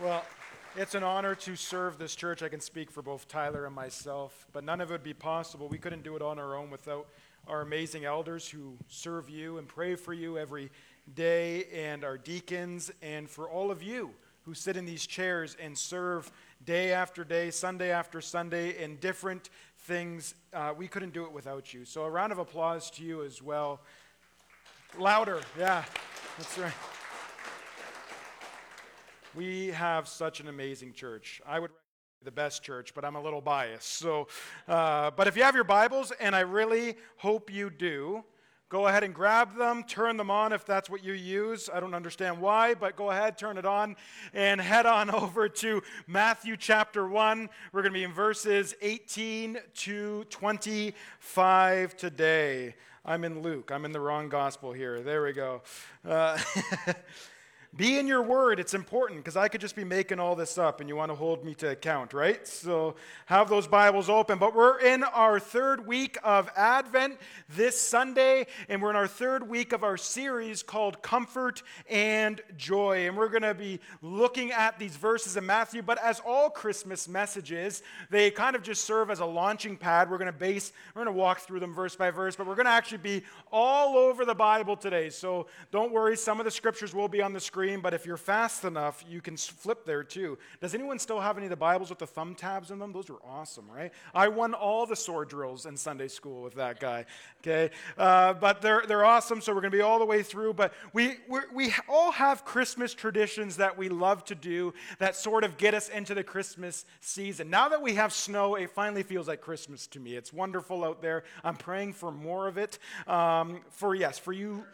Well, it's an honor to serve this church. I can speak for both Tyler and myself, but none of it would be possible. We couldn't do it on our own without our amazing elders who serve you and pray for you every day, and our deacons, and for all of you who sit in these chairs and serve day after day, Sunday after Sunday, in different things. Uh, we couldn't do it without you. So, a round of applause to you as well. Louder, yeah, that's right. We have such an amazing church. I would the best church, but I'm a little biased. So, uh, but if you have your Bibles, and I really hope you do, go ahead and grab them, turn them on if that's what you use. I don't understand why, but go ahead, turn it on, and head on over to Matthew chapter 1. We're going to be in verses 18 to 25 today. I'm in Luke. I'm in the wrong gospel here. There we go. Uh, Be in your word. It's important because I could just be making all this up and you want to hold me to account, right? So have those Bibles open. But we're in our third week of Advent this Sunday, and we're in our third week of our series called Comfort and Joy. And we're going to be looking at these verses in Matthew. But as all Christmas messages, they kind of just serve as a launching pad. We're going to base, we're going to walk through them verse by verse, but we're going to actually be all over the Bible today. So don't worry, some of the scriptures will be on the screen screen, but if you're fast enough, you can flip there too. Does anyone still have any of the Bibles with the thumb tabs in them? Those are awesome, right? I won all the sword drills in Sunday school with that guy, okay? Uh, but they're, they're awesome, so we're going to be all the way through. But we, we all have Christmas traditions that we love to do that sort of get us into the Christmas season. Now that we have snow, it finally feels like Christmas to me. It's wonderful out there. I'm praying for more of it. Um, for, yes, for you.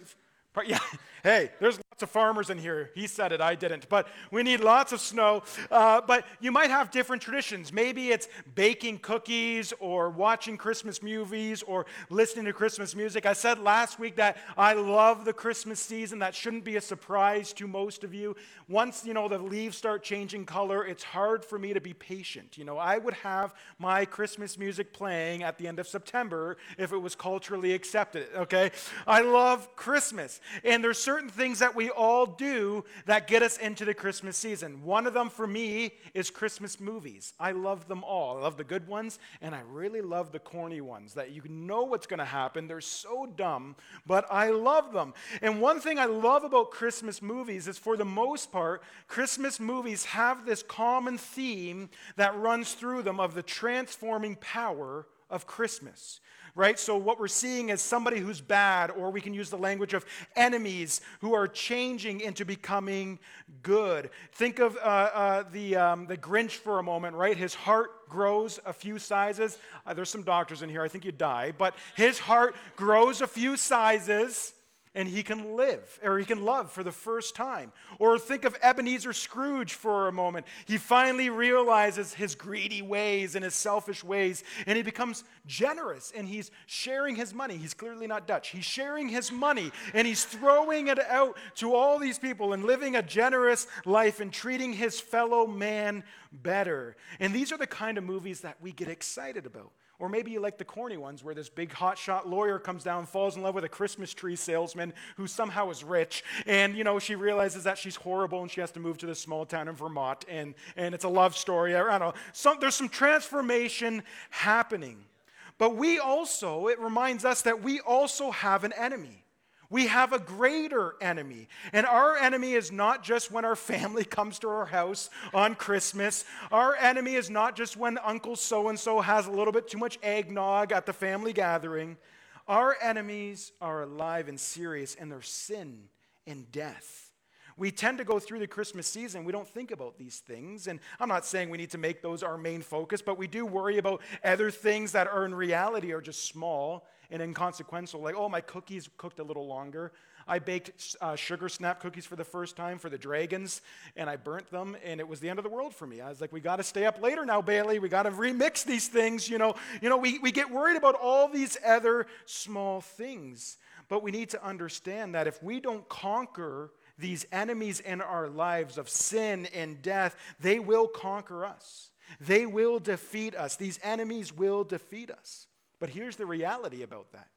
But yeah, hey, there's lots of farmers in here. He said it, I didn't. But we need lots of snow. Uh, but you might have different traditions. Maybe it's baking cookies or watching Christmas movies or listening to Christmas music. I said last week that I love the Christmas season. That shouldn't be a surprise to most of you. Once, you know, the leaves start changing color, it's hard for me to be patient. You know, I would have my Christmas music playing at the end of September if it was culturally accepted, okay? I love Christmas. And there's certain things that we we all do that get us into the Christmas season. One of them for me is Christmas movies. I love them all. I love the good ones, and I really love the corny ones that you know what's going to happen. They're so dumb, but I love them. And one thing I love about Christmas movies is for the most part, Christmas movies have this common theme that runs through them of the transforming power of Christmas right? So, what we're seeing is somebody who's bad, or we can use the language of enemies who are changing into becoming good. Think of uh, uh, the, um, the Grinch for a moment, right? His heart grows a few sizes. Uh, there's some doctors in here, I think you'd die, but his heart grows a few sizes and he can live or he can love for the first time. Or think of Ebenezer Scrooge for a moment. He finally realizes his greedy ways and his selfish ways, and he becomes generous and he's sharing his money. He's clearly not Dutch. He's sharing his money and he's throwing it out to all these people and living a generous life and treating his fellow man better. And these are the kind of movies that we get excited about. Or maybe you like the corny ones where this big hotshot lawyer comes down, falls in love with a Christmas tree salesman who somehow is rich, and you know she realizes that she's horrible and she has to move to this small town in Vermont, and, and it's a love story. I don't know. Some, there's some transformation happening. But we also, it reminds us that we also have an enemy. We have a greater enemy. And our enemy is not just when our family comes to our house on Christmas. Our enemy is not just when Uncle so and so has a little bit too much eggnog at the family gathering. Our enemies are alive and serious, and they're sin and death. We tend to go through the Christmas season, we don't think about these things. And I'm not saying we need to make those our main focus, but we do worry about other things that are in reality are just small and inconsequential, like, oh, my cookies cooked a little longer. I baked uh, sugar snap cookies for the first time for the dragons, and I burnt them, and it was the end of the world for me. I was like, we got to stay up later now, Bailey. We got to remix these things. You know, you know we, we get worried about all these other small things. But we need to understand that if we don't conquer these enemies in our lives of sin and death, they will conquer us. They will defeat us. These enemies will defeat us. But here's the reality about that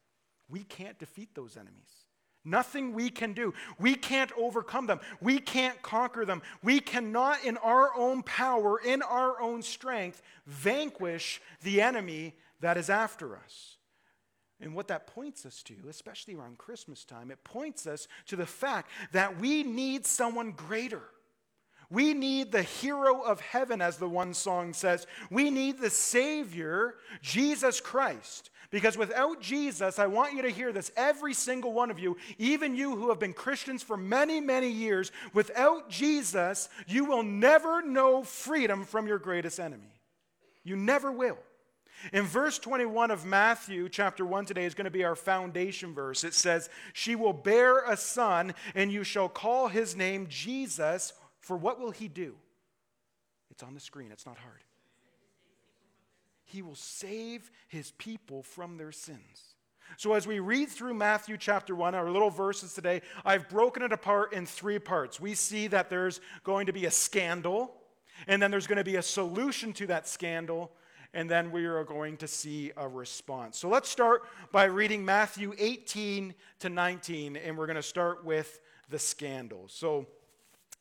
we can't defeat those enemies. Nothing we can do. We can't overcome them. We can't conquer them. We cannot, in our own power, in our own strength, vanquish the enemy that is after us. And what that points us to, especially around Christmas time, it points us to the fact that we need someone greater. We need the hero of heaven, as the one song says. We need the Savior, Jesus Christ. Because without Jesus, I want you to hear this, every single one of you, even you who have been Christians for many, many years, without Jesus, you will never know freedom from your greatest enemy. You never will. In verse 21 of Matthew chapter 1 today is going to be our foundation verse. It says, She will bear a son, and you shall call his name Jesus. For what will he do? It's on the screen, it's not hard. He will save his people from their sins. So, as we read through Matthew chapter 1, our little verses today, I've broken it apart in three parts. We see that there's going to be a scandal, and then there's going to be a solution to that scandal, and then we are going to see a response. So, let's start by reading Matthew 18 to 19, and we're going to start with the scandal. So,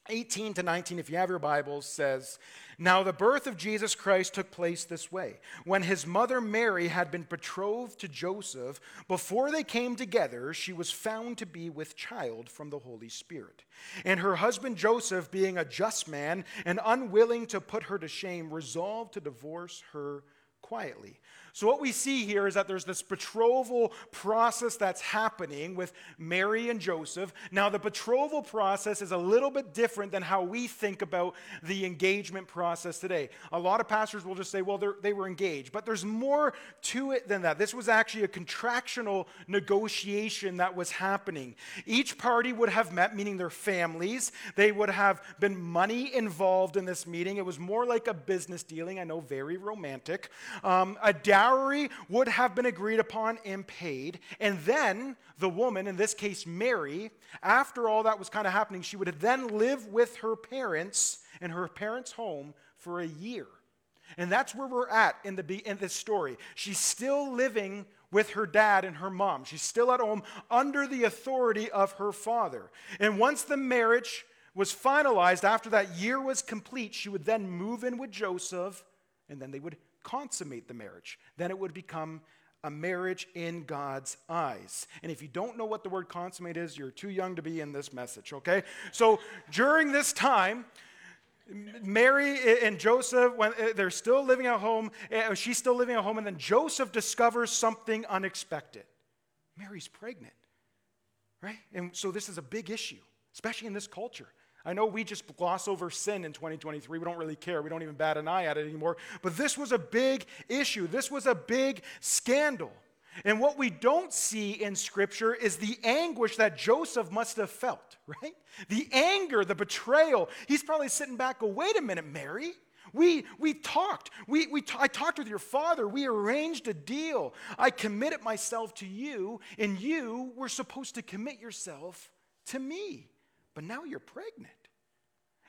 18 to 19, if you have your Bibles, says, Now the birth of Jesus Christ took place this way. When his mother Mary had been betrothed to Joseph, before they came together, she was found to be with child from the Holy Spirit. And her husband Joseph, being a just man and unwilling to put her to shame, resolved to divorce her quietly. So, what we see here is that there's this betrothal process that's happening with Mary and Joseph. Now, the betrothal process is a little bit different than how we think about the engagement process today. A lot of pastors will just say, well, they were engaged, but there's more to it than that. This was actually a contractual negotiation that was happening. Each party would have met, meaning their families. They would have been money involved in this meeting. It was more like a business dealing. I know, very romantic. Um, a dowry would have been agreed upon and paid. And then the woman, in this case Mary, after all that was kind of happening, she would then live with her parents in her parents' home for a year. And that's where we're at in, the, in this story. She's still living with her dad and her mom. She's still at home under the authority of her father. And once the marriage was finalized, after that year was complete, she would then move in with Joseph, and then they would consummate the marriage. Then it would become a marriage in God's eyes. And if you don't know what the word consummate is, you're too young to be in this message, okay? So during this time, Mary and Joseph, when uh, they're still living at home, uh, she's still living at home, and then Joseph discovers something unexpected. Mary's pregnant, right? And so this is a big issue, especially in this culture. I know we just gloss over sin in 2023. We don't really care. We don't even bat an eye at it anymore. But this was a big issue. This was a big scandal. And what we don't see in Scripture is the anguish that Joseph must have felt, right? The anger, the betrayal. He's probably sitting back, go, wait a minute, Mary. We, we talked. We, we t- I talked with your father. We arranged a deal. I committed myself to you, and you were supposed to commit yourself to me. But now you're pregnant.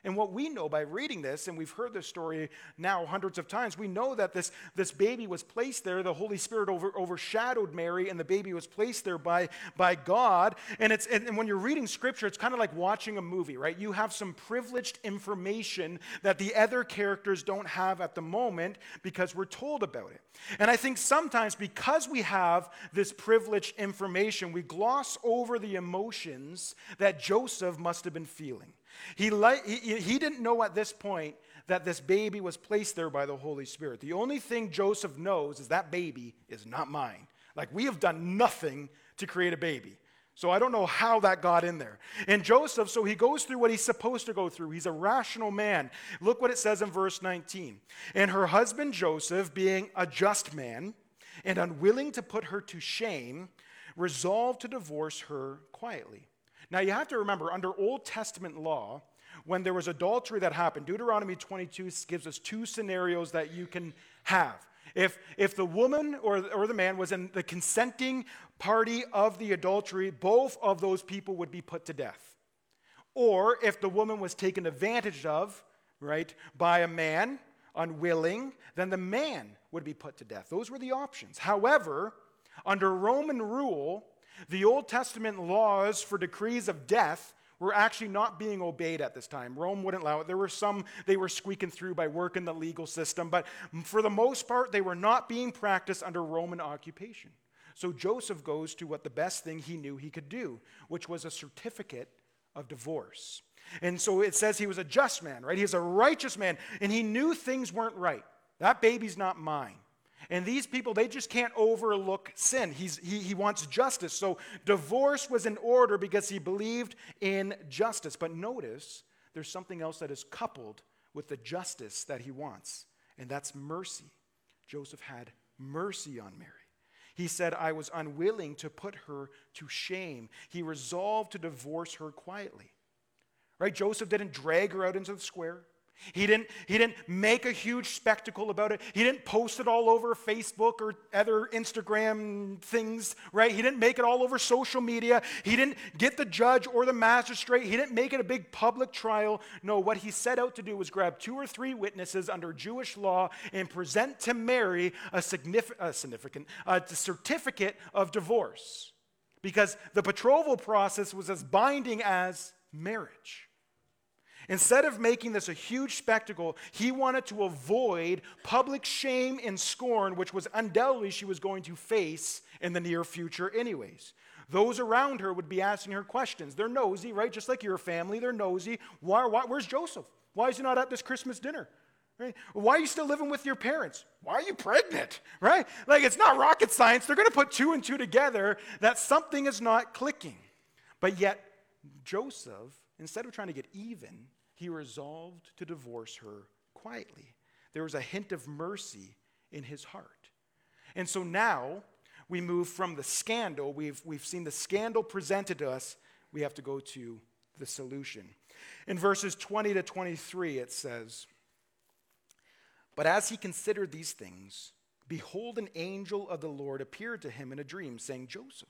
And what we know by reading this, and we've heard this story now hundreds of times, we know that this, this baby was placed there. The Holy Spirit over, overshadowed Mary, and the baby was placed there by, by God. And, it's, and, and when you're reading scripture, it's kind of like watching a movie, right? You have some privileged information that the other characters don't have at the moment because we're told about it. And I think sometimes because we have this privileged information, we gloss over the emotions that Joseph must have been feeling. He, he, he didn't know at this point that this baby was placed there by the Holy Spirit. The only thing Joseph knows is that baby is not mine. Like, we have done nothing to create a baby. So I don't know how that got in there. And Joseph, so he goes through what he's supposed to go through. He's a rational man. Look what it says in verse 19. And her husband Joseph, being a just man and unwilling to put her to shame, resolved to divorce her quietly. Now, you have to remember, under Old Testament law, when there was adultery that happened, Deuteronomy 22 gives us two scenarios that you can have. If, if the woman or, or the man was in the consenting party of the adultery, both of those people would be put to death. Or if the woman was taken advantage of, right, by a man, unwilling, then the man would be put to death. Those were the options. However, under Roman rule, The Old Testament laws for decrees of death were actually not being obeyed at this time. Rome wouldn't allow it. There were some they were squeaking through by working the legal system, but for the most part, they were not being practiced under Roman occupation. So Joseph goes to what the best thing he knew he could do, which was a certificate of divorce. And so it says he was a just man, right? He's a righteous man, and he knew things weren't right. That baby's not mine. And these people, they just can't overlook sin. He's, he, he wants justice. So divorce was in order because he believed in justice. But notice there's something else that is coupled with the justice that he wants, and that's mercy. Joseph had mercy on Mary. He said, I was unwilling to put her to shame. He resolved to divorce her quietly. Right? Joseph didn't drag her out into the square. He didn't, he didn't make a huge spectacle about it. He didn't post it all over Facebook or other Instagram things, right? He didn't make it all over social media. He didn't get the judge or the magistrate. He didn't make it a big public trial. No, what he set out to do was grab two or three witnesses under Jewish law and present to Mary a, significant, a significant a certificate of divorce. Because the betrothal process was as binding as marriage. Instead of making this a huge spectacle, he wanted to avoid public shame and scorn, which was undoubtedly she was going to face in the near future, anyways. Those around her would be asking her questions. They're nosy, right? Just like your family, they're nosy. Why, why, where's Joseph? Why is he not at this Christmas dinner? Right? Why are you still living with your parents? Why are you pregnant? Right? Like it's not rocket science. They're going to put two and two together that something is not clicking. But yet, Joseph, instead of trying to get even, he resolved to divorce her quietly. There was a hint of mercy in his heart. And so now we move from the scandal, we've, we've seen the scandal presented to us, we have to go to the solution. In verses 20 to 23, it says, But as he considered these things, behold, an angel of the Lord appeared to him in a dream, saying, Joseph,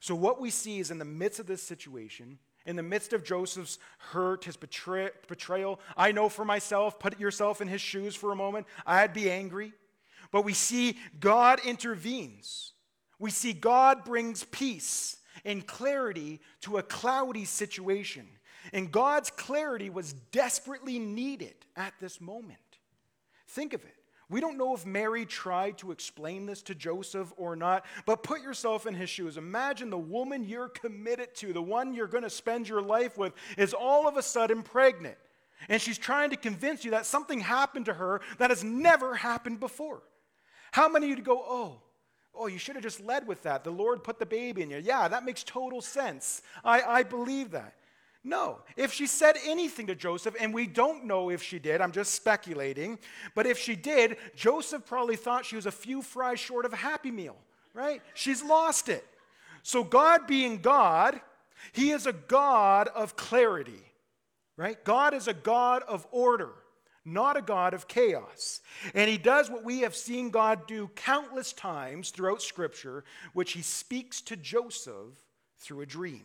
So, what we see is in the midst of this situation, in the midst of Joseph's hurt, his betray- betrayal, I know for myself, put yourself in his shoes for a moment, I'd be angry. But we see God intervenes. We see God brings peace and clarity to a cloudy situation. And God's clarity was desperately needed at this moment. Think of it. We don't know if Mary tried to explain this to Joseph or not, but put yourself in his shoes. Imagine the woman you're committed to, the one you're going to spend your life with, is all of a sudden pregnant. And she's trying to convince you that something happened to her that has never happened before. How many of you go, oh, oh, you should have just led with that. The Lord put the baby in you. Yeah, that makes total sense. I, I believe that. No. If she said anything to Joseph, and we don't know if she did, I'm just speculating, but if she did, Joseph probably thought she was a few fries short of a happy meal, right? She's lost it. So, God being God, He is a God of clarity, right? God is a God of order, not a God of chaos. And He does what we have seen God do countless times throughout Scripture, which He speaks to Joseph through a dream.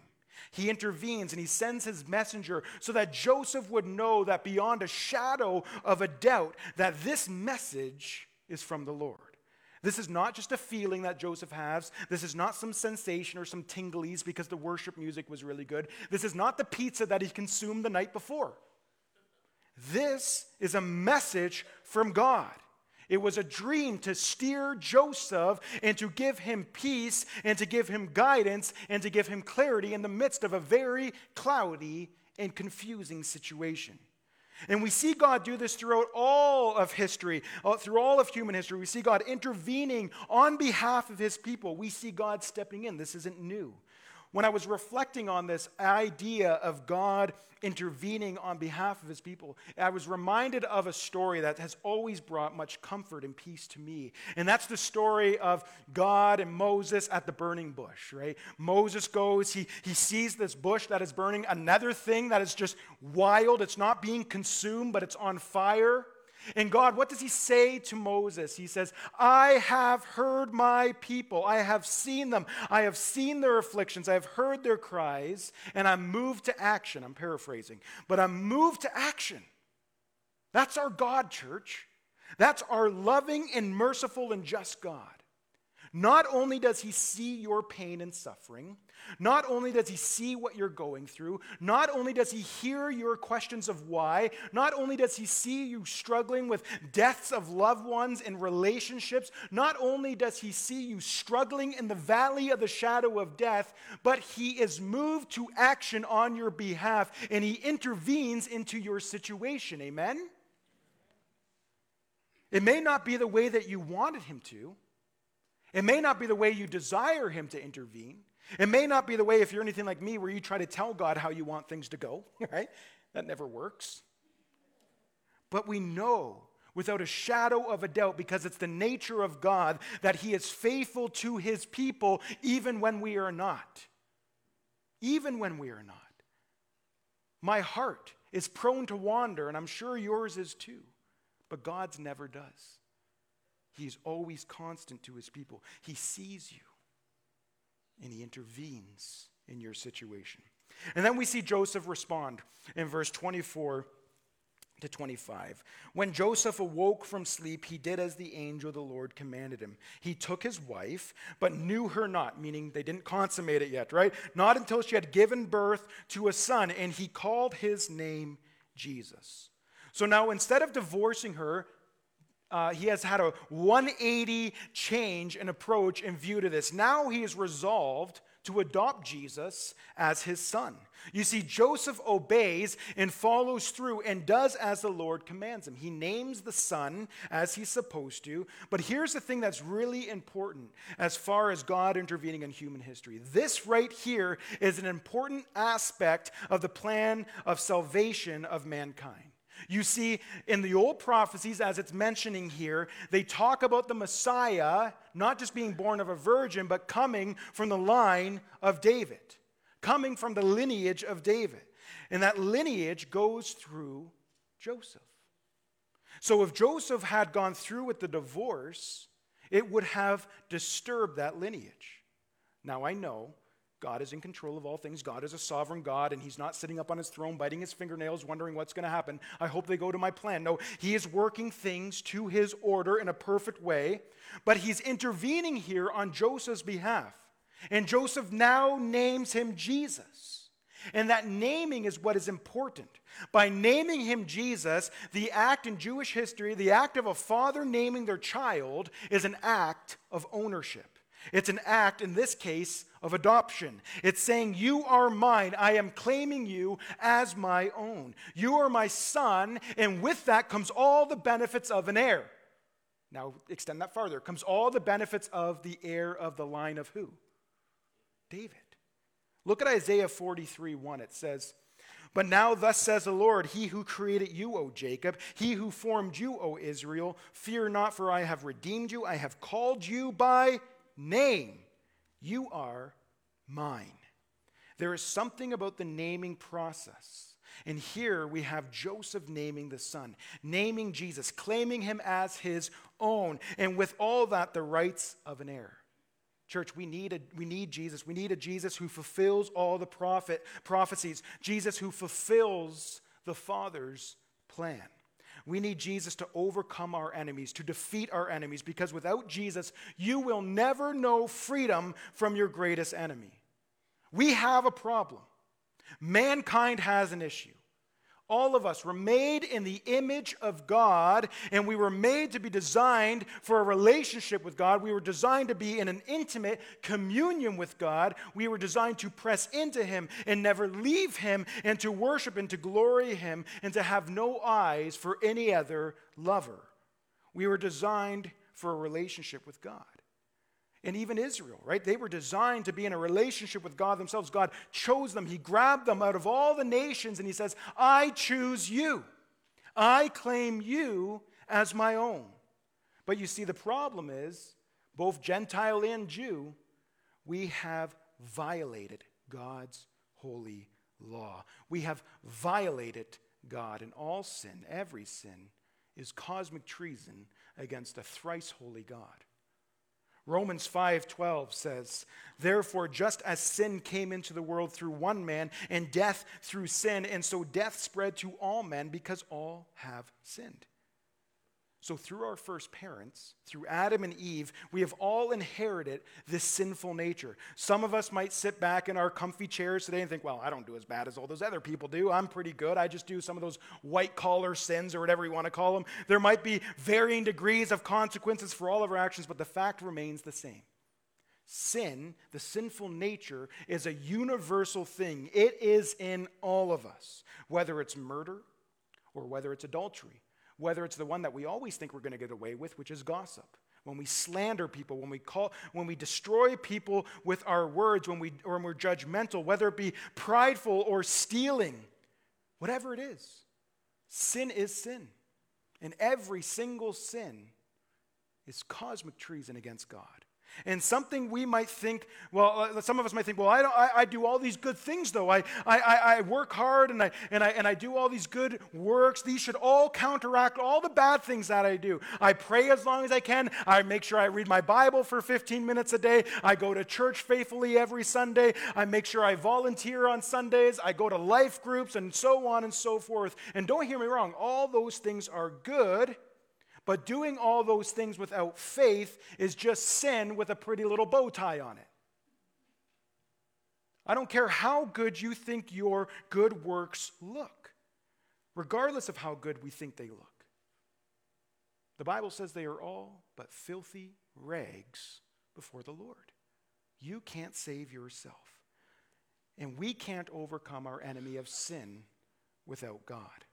He intervenes and he sends his messenger so that Joseph would know that beyond a shadow of a doubt that this message is from the Lord. This is not just a feeling that Joseph has. This is not some sensation or some tinglies because the worship music was really good. This is not the pizza that he consumed the night before. This is a message from God. It was a dream to steer Joseph and to give him peace and to give him guidance and to give him clarity in the midst of a very cloudy and confusing situation. And we see God do this throughout all of history, uh, through all of human history. We see God intervening on behalf of his people. We see God stepping in. This isn't new. When I was reflecting on this idea of God intervening on behalf of his people, I was reminded of a story that has always brought much comfort and peace to me. And that's the story of God and Moses at the burning bush, right? Moses goes, he, he sees this bush that is burning, another thing that is just wild. It's not being consumed, but it's on fire. And God, what does he say to Moses? He says, I have heard my people. I have seen them. I have seen their afflictions. I have heard their cries, and I'm moved to action. I'm paraphrasing, but I'm moved to action. That's our God, church. That's our loving and merciful and just God. Not only does he see your pain and suffering, not only does he see what you're going through, not only does he hear your questions of why, not only does he see you struggling with deaths of loved ones and relationships, not only does he see you struggling in the valley of the shadow of death, but he is moved to action on your behalf and he intervenes into your situation. Amen? It may not be the way that you wanted him to. It may not be the way you desire Him to intervene. It may not be the way, if you're anything like me, where you try to tell God how you want things to go, right? That never works. But we know without a shadow of a doubt, because it's the nature of God, that He is faithful to His people even when we are not. Even when we are not. My heart is prone to wander, and I'm sure yours is too, but God's never does. He's always constant to his people. He sees you and he intervenes in your situation. And then we see Joseph respond in verse 24 to 25. When Joseph awoke from sleep, he did as the angel of the Lord commanded him. He took his wife, but knew her not, meaning they didn't consummate it yet, right? Not until she had given birth to a son, and he called his name Jesus. So now instead of divorcing her, uh, he has had a 180 change in approach in view to this. Now he is resolved to adopt Jesus as his son. You see, Joseph obeys and follows through and does as the Lord commands him. He names the son as he's supposed to. But here's the thing that's really important as far as God intervening in human history. This right here is an important aspect of the plan of salvation of mankind. You see, in the old prophecies, as it's mentioning here, they talk about the Messiah not just being born of a virgin, but coming from the line of David, coming from the lineage of David. And that lineage goes through Joseph. So if Joseph had gone through with the divorce, it would have disturbed that lineage. Now I know God is in control of all things. God is a sovereign God, and He's not sitting up on His throne, biting His fingernails, wondering what's going to happen. I hope they go to my plan. No, He is working things to His order in a perfect way, but He's intervening here on Joseph's behalf. And Joseph now names him Jesus. And that naming is what is important. By naming him Jesus, the act in Jewish history, the act of a father naming their child, is an act of ownership. It's an act, in this case, of adoption. It's saying, You are mine. I am claiming you as my own. You are my son, and with that comes all the benefits of an heir. Now, extend that farther. Comes all the benefits of the heir of the line of who? David. Look at Isaiah 43 1. It says, but now, thus says the Lord, He who created you, O Jacob, He who formed you, O Israel, fear not, for I have redeemed you. I have called you by name. You are mine. There is something about the naming process. And here we have Joseph naming the son, naming Jesus, claiming him as his own, and with all that, the rights of an heir. Church, we need, a, we need Jesus. We need a Jesus who fulfills all the prophet, prophecies, Jesus who fulfills the Father's plan. We need Jesus to overcome our enemies, to defeat our enemies, because without Jesus, you will never know freedom from your greatest enemy. We have a problem. Mankind has an issue. All of us were made in the image of God, and we were made to be designed for a relationship with God. We were designed to be in an intimate communion with God. We were designed to press into Him and never leave Him, and to worship and to glory Him, and to have no eyes for any other lover. We were designed for a relationship with God. And even Israel, right? They were designed to be in a relationship with God themselves. God chose them. He grabbed them out of all the nations and He says, I choose you. I claim you as my own. But you see, the problem is both Gentile and Jew, we have violated God's holy law. We have violated God, and all sin, every sin, is cosmic treason against a thrice holy God. Romans 5:12 says, "Therefore just as sin came into the world through one man and death through sin, and so death spread to all men because all have sinned." So, through our first parents, through Adam and Eve, we have all inherited this sinful nature. Some of us might sit back in our comfy chairs today and think, well, I don't do as bad as all those other people do. I'm pretty good. I just do some of those white collar sins or whatever you want to call them. There might be varying degrees of consequences for all of our actions, but the fact remains the same. Sin, the sinful nature, is a universal thing. It is in all of us, whether it's murder or whether it's adultery whether it's the one that we always think we're going to get away with, which is gossip. When we slander people, when we call, when we destroy people with our words, when, we, or when we're judgmental, whether it be prideful or stealing, whatever it is, sin is sin. And every single sin is cosmic treason against God. And something we might think, well, uh, some of us might think, well, I, I, I, do all these good things, though. I, I, I work hard and I, and, I, and I do all these good works. These should all counteract all the bad things that I do. I pray as long as I can. I make sure I read my Bible for 15 minutes a day. I go to church faithfully every Sunday. I make sure I volunteer on Sundays. I go to life groups and so on and so forth. And don't hear me wrong, all those things are good. But doing all those things without faith is just sin with a pretty little bow tie on it. I don't care how good you think your good works look, regardless of how good we think they look. The Bible says they are all but filthy rags before the Lord. You can't save yourself. And we can't overcome our enemy of sin without God.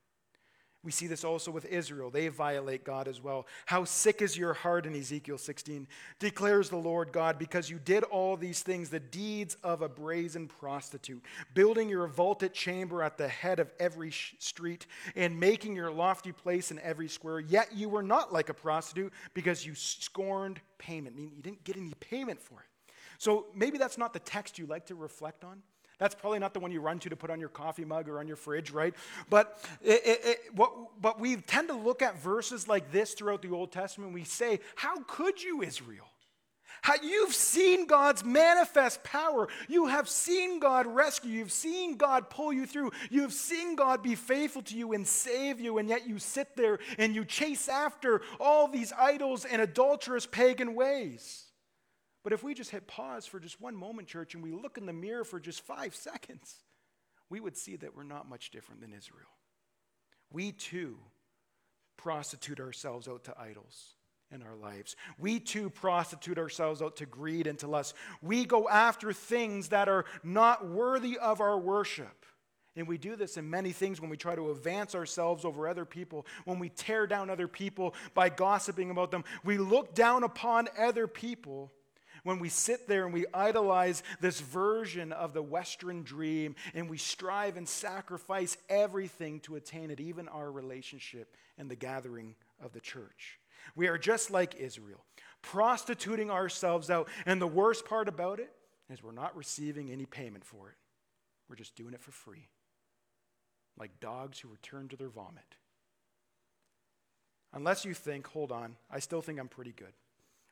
We see this also with Israel. They violate God as well. How sick is your heart in Ezekiel 16, declares the Lord God, because you did all these things, the deeds of a brazen prostitute, building your vaulted chamber at the head of every street, and making your lofty place in every square. Yet you were not like a prostitute because you scorned payment, meaning you didn't get any payment for it. So maybe that's not the text you like to reflect on. That's probably not the one you run to to put on your coffee mug or on your fridge, right? But, it, it, it, what, but we tend to look at verses like this throughout the Old Testament. We say, How could you, Israel? How, you've seen God's manifest power. You have seen God rescue. You've seen God pull you through. You've seen God be faithful to you and save you, and yet you sit there and you chase after all these idols and adulterous pagan ways. But if we just hit pause for just one moment, church, and we look in the mirror for just five seconds, we would see that we're not much different than Israel. We too prostitute ourselves out to idols in our lives. We too prostitute ourselves out to greed and to lust. We go after things that are not worthy of our worship. And we do this in many things when we try to advance ourselves over other people, when we tear down other people by gossiping about them. We look down upon other people when we sit there and we idolize this version of the Western dream and we strive and sacrifice everything to attain it, even our relationship and the gathering of the church. We are just like Israel, prostituting ourselves out. And the worst part about it is we're not receiving any payment for it, we're just doing it for free, like dogs who return to their vomit. Unless you think, hold on, I still think I'm pretty good.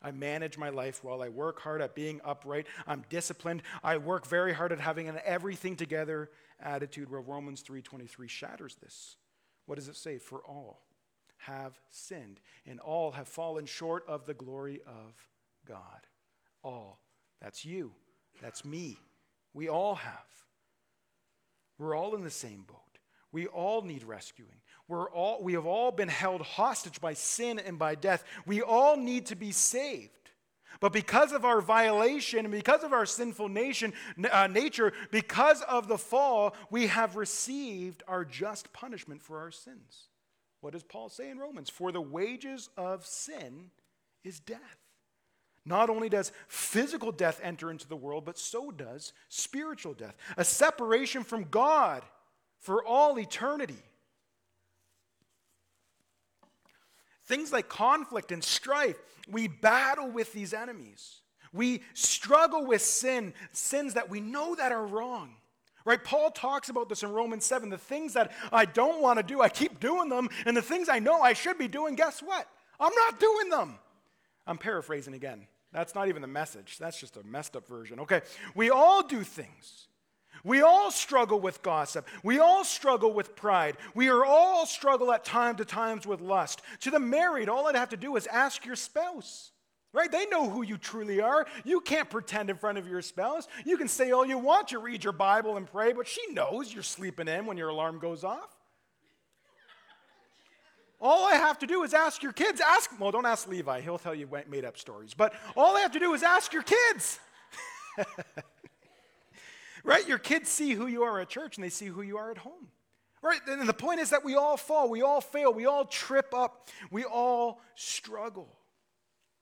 I manage my life well. I work hard at being upright. I'm disciplined. I work very hard at having an everything together attitude where Romans 3:23 shatters this. What does it say? For all have sinned and all have fallen short of the glory of God. All. That's you. That's me. We all have. We're all in the same boat. We all need rescuing. We're all, we have all been held hostage by sin and by death. We all need to be saved. But because of our violation and because of our sinful nation, uh, nature, because of the fall, we have received our just punishment for our sins. What does Paul say in Romans? For the wages of sin is death. Not only does physical death enter into the world, but so does spiritual death, a separation from God for all eternity. Things like conflict and strife, we battle with these enemies. We struggle with sin, sins that we know that are wrong. Right? Paul talks about this in Romans 7. The things that I don't want to do, I keep doing them. And the things I know I should be doing, guess what? I'm not doing them. I'm paraphrasing again. That's not even the message. That's just a messed up version. Okay. We all do things. We all struggle with gossip. We all struggle with pride. We are all struggle at time to times with lust. To the married, all I'd have to do is ask your spouse. Right? They know who you truly are. You can't pretend in front of your spouse. You can say all you want, you read your Bible and pray, but she knows you're sleeping in when your alarm goes off. All I have to do is ask your kids. Ask, well, don't ask Levi, he'll tell you made up stories. But all I have to do is ask your kids. right? Your kids see who you are at church and they see who you are at home. Right? And the point is that we all fall, we all fail, we all trip up, we all struggle.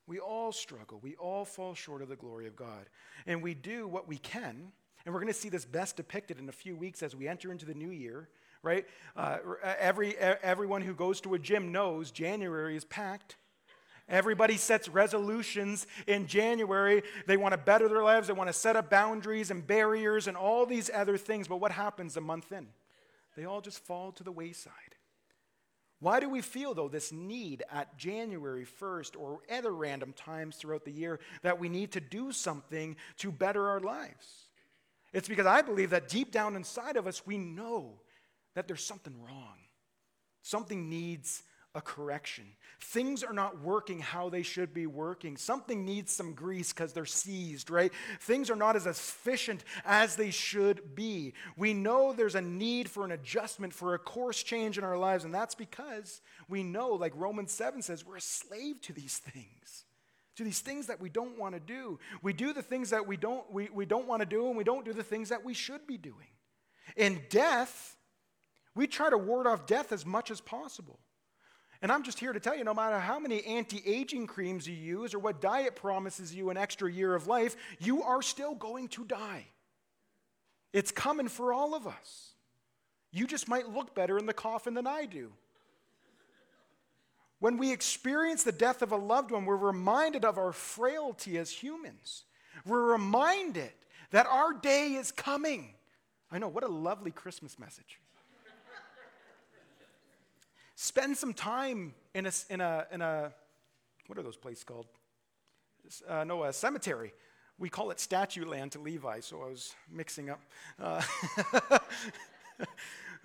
We all struggle. We all fall short of the glory of God. And we do what we can. And we're going to see this best depicted in a few weeks as we enter into the new year, right? Uh, every, everyone who goes to a gym knows January is packed. Everybody sets resolutions in January. They want to better their lives, they want to set up boundaries and barriers and all these other things. But what happens a month in? They all just fall to the wayside. Why do we feel, though, this need at January 1st or other random times throughout the year that we need to do something to better our lives? It's because I believe that deep down inside of us, we know that there's something wrong. Something needs a correction. Things are not working how they should be working. Something needs some grease because they're seized, right? Things are not as efficient as they should be. We know there's a need for an adjustment, for a course change in our lives, and that's because we know, like Romans 7 says, we're a slave to these things. To these things that we don't want to do. We do the things that we don't, we, we don't want to do, and we don't do the things that we should be doing. In death, we try to ward off death as much as possible. And I'm just here to tell you no matter how many anti aging creams you use or what diet promises you an extra year of life, you are still going to die. It's coming for all of us. You just might look better in the coffin than I do. When we experience the death of a loved one, we're reminded of our frailty as humans. We're reminded that our day is coming. I know, what a lovely Christmas message. Spend some time in a, in a, in a what are those places called? Uh, no, a cemetery. We call it statue land to Levi, so I was mixing up. Uh,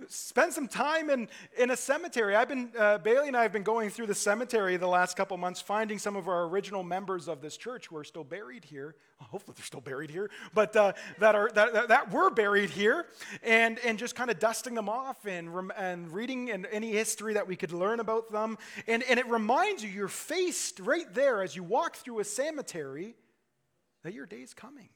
spend some time in, in a cemetery. I've been, uh, Bailey and I have been going through the cemetery the last couple months, finding some of our original members of this church who are still buried here. hopefully they're still buried here, but uh, that, are, that, that were buried here, and, and just kind of dusting them off and, and reading and any history that we could learn about them. And, and it reminds you, you're faced right there as you walk through a cemetery that your day's coming.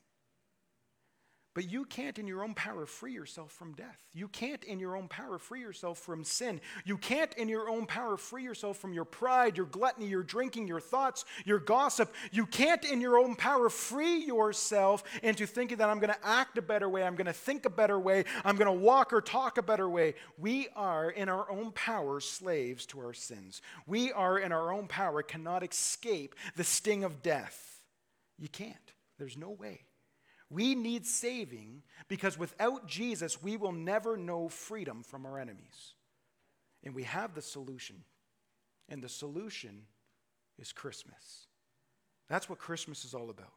But you can't, in your own power, free yourself from death. You can't, in your own power, free yourself from sin. You can't, in your own power, free yourself from your pride, your gluttony, your drinking, your thoughts, your gossip. You can't, in your own power, free yourself into thinking that I'm going to act a better way, I'm going to think a better way, I'm going to walk or talk a better way. We are, in our own power, slaves to our sins. We are, in our own power, cannot escape the sting of death. You can't. There's no way. We need saving because without Jesus, we will never know freedom from our enemies. And we have the solution. And the solution is Christmas. That's what Christmas is all about.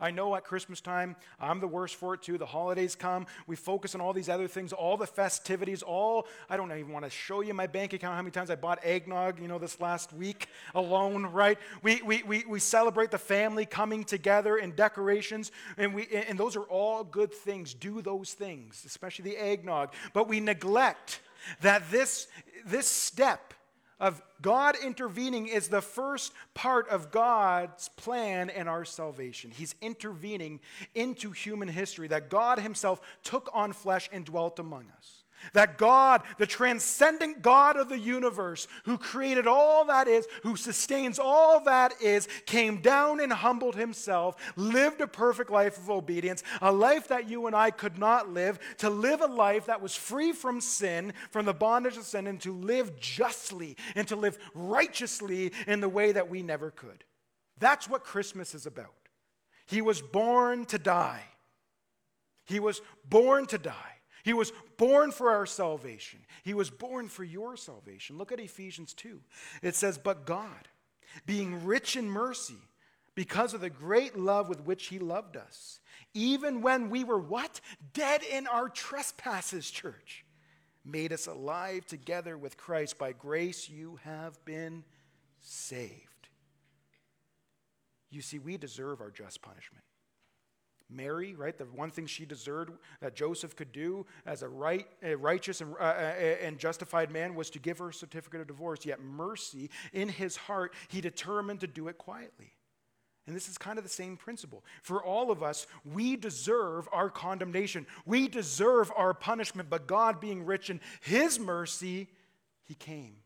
I know at Christmas time, I'm the worst for it too. The holidays come, we focus on all these other things, all the festivities, all, I don't even want to show you my bank account, how many times I bought eggnog, you know, this last week alone, right? We, we, we, we celebrate the family coming together and decorations, and, we, and those are all good things. Do those things, especially the eggnog. But we neglect that this, this step of God intervening is the first part of God's plan and our salvation. He's intervening into human history, that God Himself took on flesh and dwelt among us. That God, the transcendent God of the universe, who created all that is, who sustains all that is, came down and humbled himself, lived a perfect life of obedience, a life that you and I could not live, to live a life that was free from sin, from the bondage of sin, and to live justly and to live righteously in the way that we never could. That's what Christmas is about. He was born to die. He was born to die. He was born for our salvation. He was born for your salvation. Look at Ephesians 2. It says, But God, being rich in mercy, because of the great love with which He loved us, even when we were what? Dead in our trespasses, church, made us alive together with Christ. By grace you have been saved. You see, we deserve our just punishment. Mary, right? The one thing she deserved that Joseph could do as a, right, a righteous and, uh, and justified man was to give her a certificate of divorce. Yet, mercy, in his heart, he determined to do it quietly. And this is kind of the same principle. For all of us, we deserve our condemnation, we deserve our punishment, but God, being rich in his mercy, he came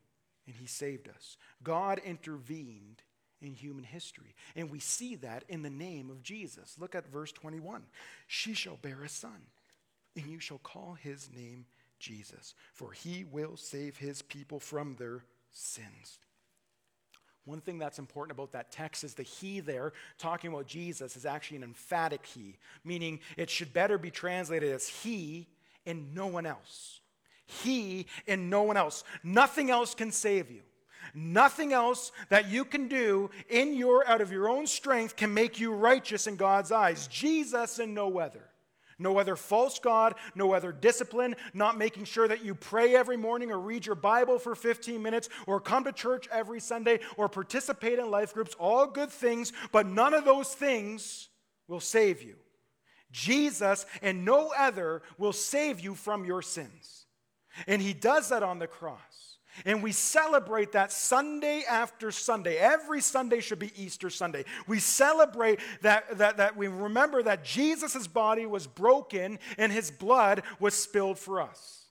and he saved us. God intervened in human history. And we see that in the name of Jesus. Look at verse 21. She shall bear a son, and you shall call his name Jesus, for he will save his people from their sins. One thing that's important about that text is the he there, talking about Jesus, is actually an emphatic he, meaning it should better be translated as he and no one else. He and no one else. Nothing else can save you. Nothing else that you can do in your out of your own strength can make you righteous in God's eyes. Jesus and no other. No other false God, no other discipline, not making sure that you pray every morning or read your Bible for 15 minutes or come to church every Sunday or participate in life groups, all good things, but none of those things will save you. Jesus and no other will save you from your sins. And he does that on the cross. And we celebrate that Sunday after Sunday. Every Sunday should be Easter Sunday. We celebrate that, that, that we remember that Jesus' body was broken and his blood was spilled for us.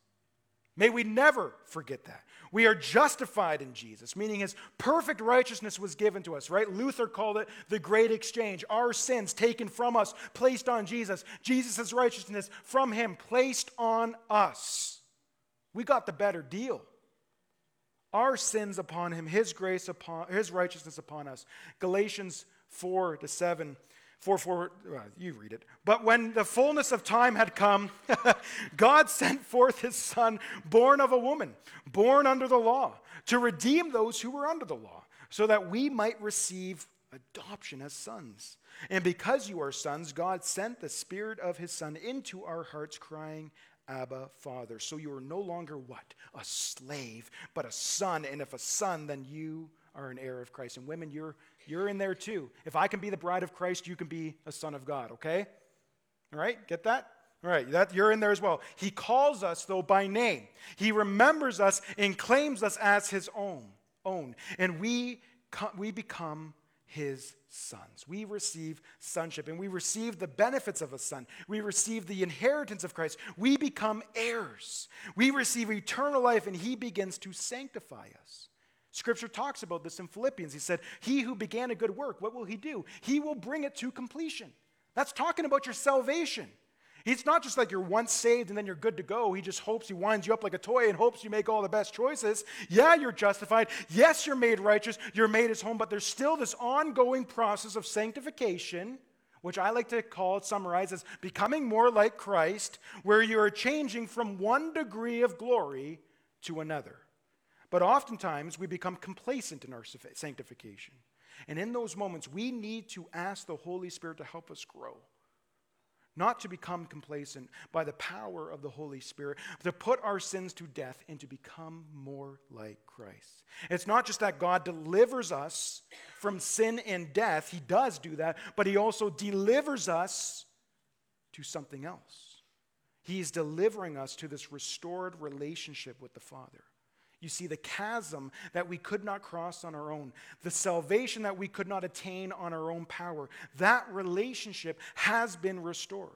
May we never forget that. We are justified in Jesus, meaning his perfect righteousness was given to us, right? Luther called it the great exchange. Our sins taken from us, placed on Jesus. Jesus' righteousness from him placed on us. We got the better deal our sins upon him, his grace upon his righteousness upon us. Galatians 4 to 7. 4 4, well, you read it. But when the fullness of time had come, God sent forth his son, born of a woman, born under the law, to redeem those who were under the law, so that we might receive adoption as sons. And because you are sons, God sent the Spirit of His Son into our hearts, crying, Abba, Father. So you are no longer what? A slave, but a son. And if a son, then you are an heir of Christ. And women, you're, you're in there too. If I can be the bride of Christ, you can be a son of God, okay? All right, get that? All right, that, you're in there as well. He calls us, though, by name. He remembers us and claims us as his own. own. And we, we become his sons. We receive sonship and we receive the benefits of a son. We receive the inheritance of Christ. We become heirs. We receive eternal life and he begins to sanctify us. Scripture talks about this in Philippians. He said, He who began a good work, what will he do? He will bring it to completion. That's talking about your salvation. He's not just like you're once saved and then you're good to go. He just hopes he winds you up like a toy and hopes you make all the best choices. Yeah, you're justified. Yes, you're made righteous. You're made his home, but there's still this ongoing process of sanctification, which I like to call it, summarize as becoming more like Christ, where you are changing from one degree of glory to another. But oftentimes we become complacent in our sanctification. And in those moments, we need to ask the Holy Spirit to help us grow not to become complacent by the power of the Holy Spirit, to put our sins to death and to become more like Christ. It's not just that God delivers us from sin and death, He does do that, but He also delivers us to something else. He's delivering us to this restored relationship with the Father. You see, the chasm that we could not cross on our own, the salvation that we could not attain on our own power, that relationship has been restored.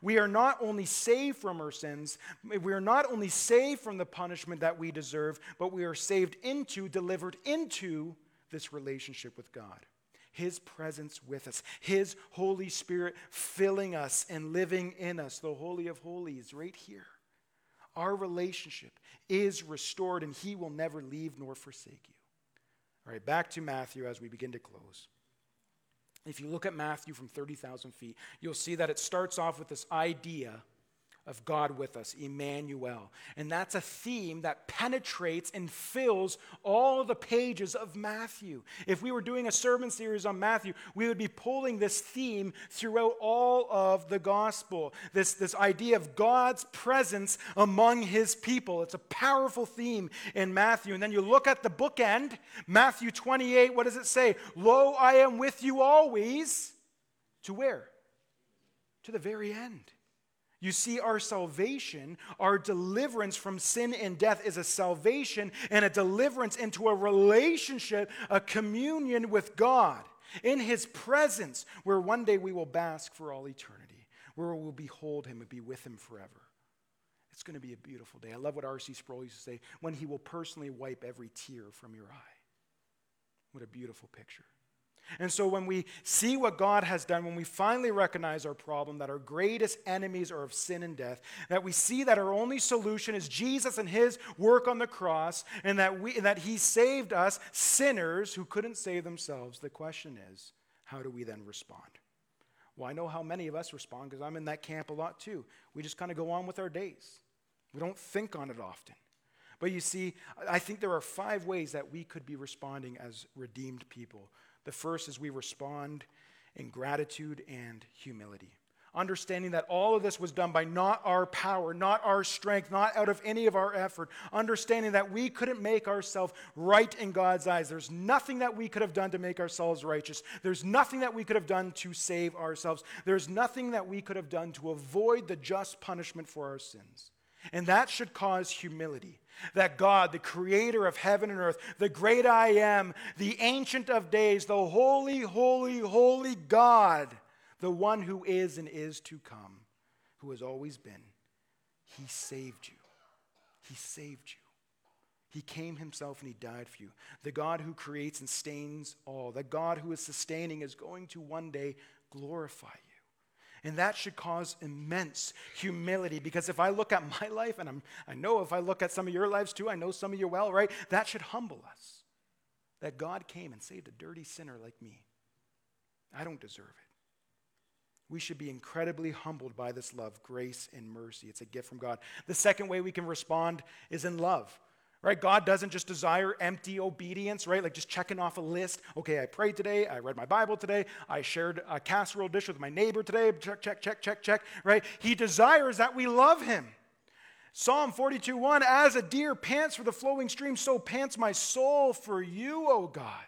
We are not only saved from our sins, we are not only saved from the punishment that we deserve, but we are saved into, delivered into this relationship with God. His presence with us, His Holy Spirit filling us and living in us, the Holy of Holies, right here. Our relationship is restored, and He will never leave nor forsake you. All right, back to Matthew as we begin to close. If you look at Matthew from 30,000 feet, you'll see that it starts off with this idea of God with us, Emmanuel. And that's a theme that penetrates and fills all the pages of Matthew. If we were doing a sermon series on Matthew, we would be pulling this theme throughout all of the gospel. This, this idea of God's presence among his people. It's a powerful theme in Matthew. And then you look at the bookend, Matthew 28, what does it say? Lo, I am with you always. To where? To the very end. You see, our salvation, our deliverance from sin and death is a salvation and a deliverance into a relationship, a communion with God in His presence, where one day we will bask for all eternity, where we will behold Him and be with Him forever. It's going to be a beautiful day. I love what R.C. Sproul used to say when He will personally wipe every tear from your eye. What a beautiful picture. And so when we see what God has done, when we finally recognize our problem, that our greatest enemies are of sin and death, that we see that our only solution is Jesus and his work on the cross, and that, we, that he saved us, sinners who couldn't save themselves, the question is, how do we then respond? Well, I know how many of us respond because I'm in that camp a lot too. We just kind of go on with our days. We don't think on it often. But you see, I think there are five ways that we could be responding as redeemed people the first is we respond in gratitude and humility. Understanding that all of this was done by not our power, not our strength, not out of any of our effort. Understanding that we couldn't make ourselves right in God's eyes. There's nothing that we could have done to make ourselves righteous. There's nothing that we could have done to save ourselves. There's nothing that we could have done to avoid the just punishment for our sins. And that should cause humility. That God, the creator of heaven and earth, the great I am, the ancient of days, the holy, holy, holy God, the one who is and is to come, who has always been, he saved you. He saved you. He came himself and he died for you. The God who creates and sustains all, the God who is sustaining, is going to one day glorify you. And that should cause immense humility because if I look at my life, and I'm, I know if I look at some of your lives too, I know some of you well, right? That should humble us. That God came and saved a dirty sinner like me. I don't deserve it. We should be incredibly humbled by this love, grace, and mercy. It's a gift from God. The second way we can respond is in love right? God doesn't just desire empty obedience, right? Like just checking off a list. Okay, I prayed today. I read my Bible today. I shared a casserole dish with my neighbor today. Check, check, check, check, check, right? He desires that we love him. Psalm 42 1 As a deer pants for the flowing stream, so pants my soul for you, O God.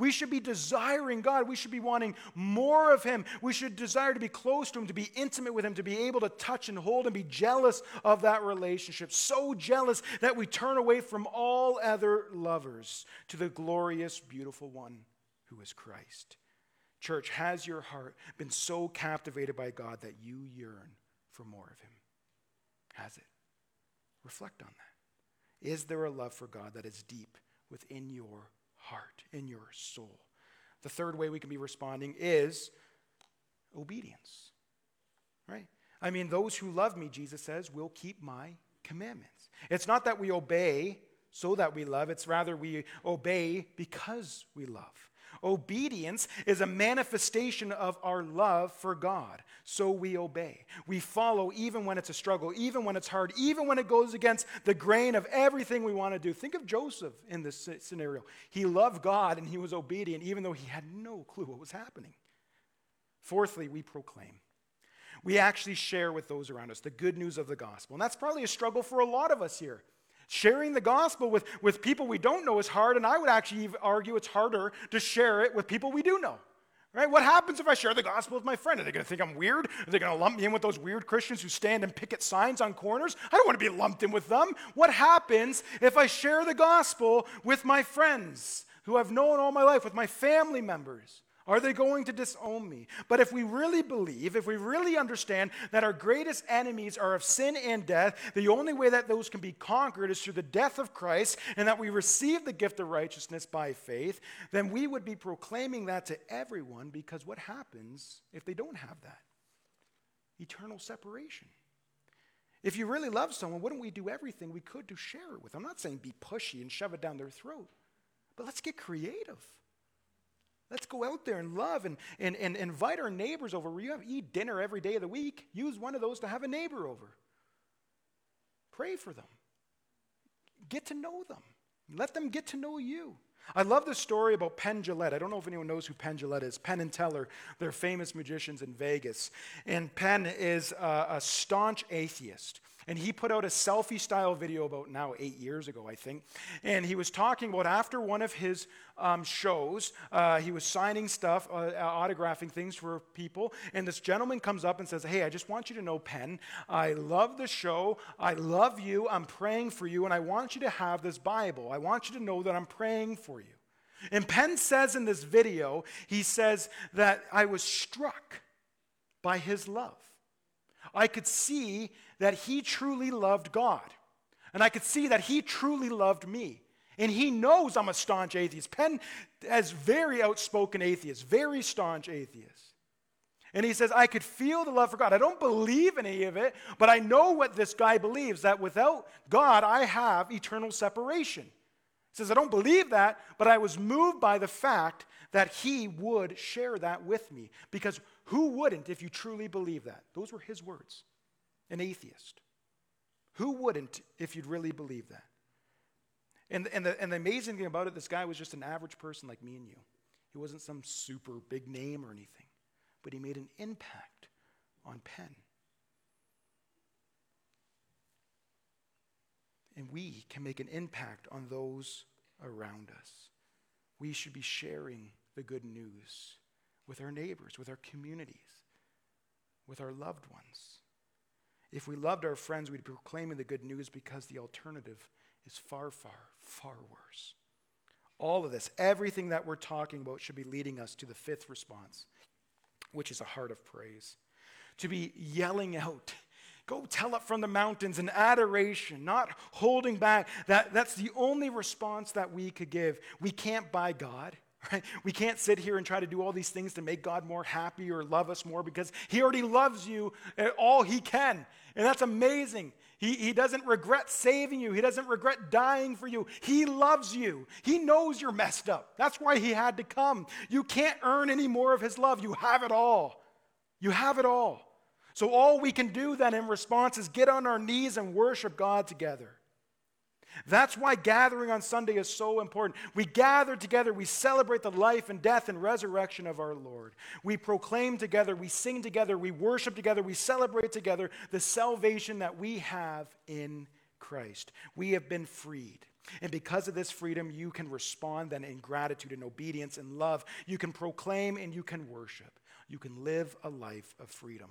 We should be desiring God. We should be wanting more of Him. We should desire to be close to Him, to be intimate with Him, to be able to touch and hold and be jealous of that relationship. So jealous that we turn away from all other lovers to the glorious, beautiful one who is Christ. Church, has your heart been so captivated by God that you yearn for more of Him? Has it? Reflect on that. Is there a love for God that is deep within your heart, in your soul. The third way we can be responding is obedience. Right? I mean, those who love me, Jesus says, will keep my commandments. It's not that we obey so that we love, it's rather we obey because we love. Obedience is a manifestation of our love for God. So we obey. We follow even when it's a struggle, even when it's hard, even when it goes against the grain of everything we want to do. Think of Joseph in this scenario. He loved God and he was obedient, even though he had no clue what was happening. Fourthly, we proclaim. We actually share with those around us the good news of the gospel. And that's probably a struggle for a lot of us here. Sharing the gospel with, with people we don't know is hard, and I would actually argue it's harder to share it with people we do know. Right? What happens if I share the gospel with my friend? Are they going to think I'm weird? Are they going to lump me in with those weird Christians who stand and picket signs on corners? I don't want to be lumped in with them. What happens if I share the gospel with my friends who I've known all my life, with my family members? Are they going to disown me? But if we really believe, if we really understand that our greatest enemies are of sin and death, the only way that those can be conquered is through the death of Christ, and that we receive the gift of righteousness by faith, then we would be proclaiming that to everyone because what happens if they don't have that? Eternal separation. If you really love someone, wouldn't we do everything we could to share it with? I'm not saying be pushy and shove it down their throat, but let's get creative. Let's go out there and love and, and, and invite our neighbors over. We have, eat dinner every day of the week. Use one of those to have a neighbor over. Pray for them. Get to know them. Let them get to know you. I love the story about Penn Jillette. I don't know if anyone knows who Penn Jillette is. Penn and Teller, they're famous magicians in Vegas. And Penn is a, a staunch atheist. And he put out a selfie style video about now eight years ago, I think. And he was talking about after one of his um, shows, uh, he was signing stuff, uh, uh, autographing things for people. And this gentleman comes up and says, Hey, I just want you to know, Penn, I love the show. I love you. I'm praying for you. And I want you to have this Bible. I want you to know that I'm praying for you. And Penn says in this video, he says that I was struck by his love. I could see that he truly loved God. And I could see that he truly loved me. And he knows I'm a staunch atheist. Penn has very outspoken atheist, very staunch atheist. And he says, I could feel the love for God. I don't believe any of it, but I know what this guy believes that without God, I have eternal separation. He says, I don't believe that, but I was moved by the fact that he would share that with me. Because who wouldn't if you truly believe that? Those were his words an atheist. Who wouldn't if you'd really believe that? And, and, the, and the amazing thing about it, this guy was just an average person like me and you. He wasn't some super big name or anything, but he made an impact on Penn. And we can make an impact on those around us. We should be sharing the good news with our neighbors, with our communities, with our loved ones. If we loved our friends, we'd be proclaiming the good news because the alternative is far, far, far worse. All of this, everything that we're talking about, should be leading us to the fifth response, which is a heart of praise. To be yelling out, go tell it from the mountains in adoration, not holding back. That, that's the only response that we could give. We can't buy God. Right? We can't sit here and try to do all these things to make God more happy or love us more because He already loves you uh, all He can. And that's amazing. He, he doesn't regret saving you, He doesn't regret dying for you. He loves you. He knows you're messed up. That's why He had to come. You can't earn any more of His love. You have it all. You have it all. So, all we can do then in response is get on our knees and worship God together. That's why gathering on Sunday is so important. We gather together, we celebrate the life and death and resurrection of our Lord. We proclaim together, we sing together, we worship together, we celebrate together the salvation that we have in Christ. We have been freed. And because of this freedom, you can respond then in gratitude and obedience and love. You can proclaim and you can worship. You can live a life of freedom.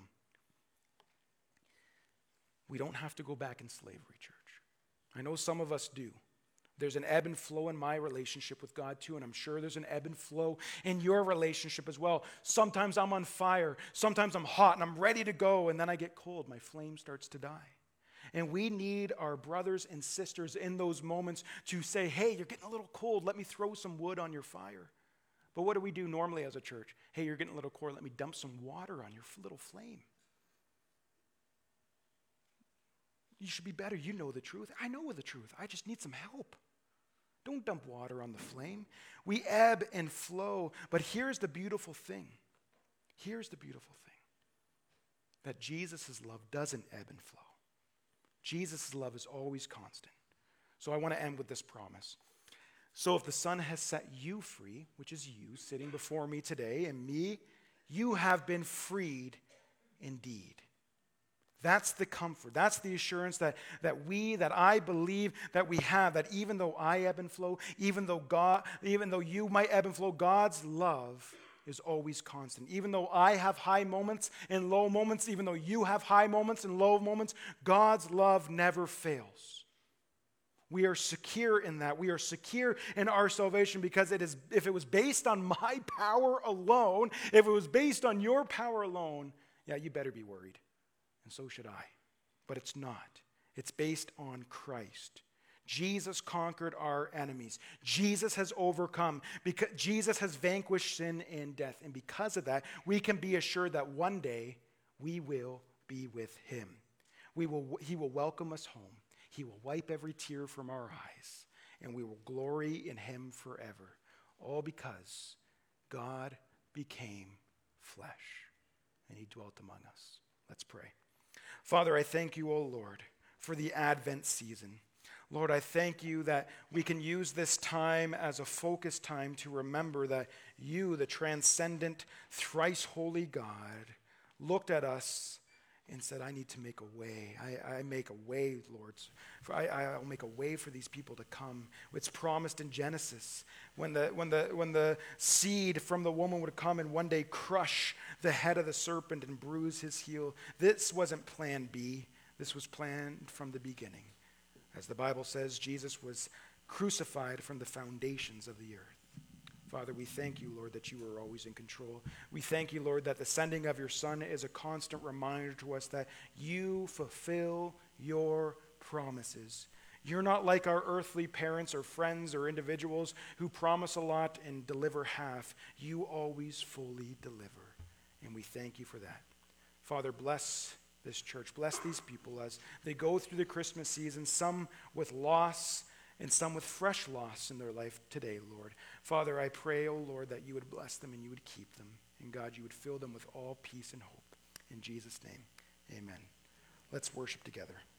We don't have to go back in slavery, church. I know some of us do. There's an ebb and flow in my relationship with God too, and I'm sure there's an ebb and flow in your relationship as well. Sometimes I'm on fire, sometimes I'm hot and I'm ready to go, and then I get cold. My flame starts to die. And we need our brothers and sisters in those moments to say, hey, you're getting a little cold. Let me throw some wood on your fire. But what do we do normally as a church? Hey, you're getting a little cold. Let me dump some water on your little flame. You should be better. You know the truth. I know the truth. I just need some help. Don't dump water on the flame. We ebb and flow. But here's the beautiful thing. Here's the beautiful thing that Jesus' love doesn't ebb and flow. Jesus' love is always constant. So I want to end with this promise. So if the Son has set you free, which is you sitting before me today, and me, you have been freed indeed. That's the comfort. That's the assurance that, that we, that I believe that we have, that even though I ebb and flow, even though God, even though you might ebb and flow, God's love is always constant. Even though I have high moments and low moments, even though you have high moments and low moments, God's love never fails. We are secure in that. We are secure in our salvation because it is, if it was based on my power alone, if it was based on your power alone, yeah, you better be worried. And so should I. But it's not. It's based on Christ. Jesus conquered our enemies. Jesus has overcome. Because Jesus has vanquished sin and death. And because of that, we can be assured that one day we will be with him. We will, he will welcome us home. He will wipe every tear from our eyes. And we will glory in him forever. All because God became flesh and he dwelt among us. Let's pray. Father, I thank you, O Lord, for the Advent season. Lord, I thank you that we can use this time as a focus time to remember that you, the transcendent, thrice holy God, looked at us and said, I need to make a way. I, I make a way, Lord. For I, I'll make a way for these people to come. It's promised in Genesis when the, when, the, when the seed from the woman would come and one day crush the head of the serpent and bruise his heel. This wasn't plan B, this was planned from the beginning. As the Bible says, Jesus was crucified from the foundations of the earth. Father, we thank you, Lord, that you are always in control. We thank you, Lord, that the sending of your Son is a constant reminder to us that you fulfill your promises. You're not like our earthly parents or friends or individuals who promise a lot and deliver half. You always fully deliver. And we thank you for that. Father, bless this church. Bless these people as they go through the Christmas season, some with loss and some with fresh loss in their life today, Lord. Father, I pray, O oh Lord, that you would bless them and you would keep them. And God, you would fill them with all peace and hope. In Jesus' name, amen. Let's worship together.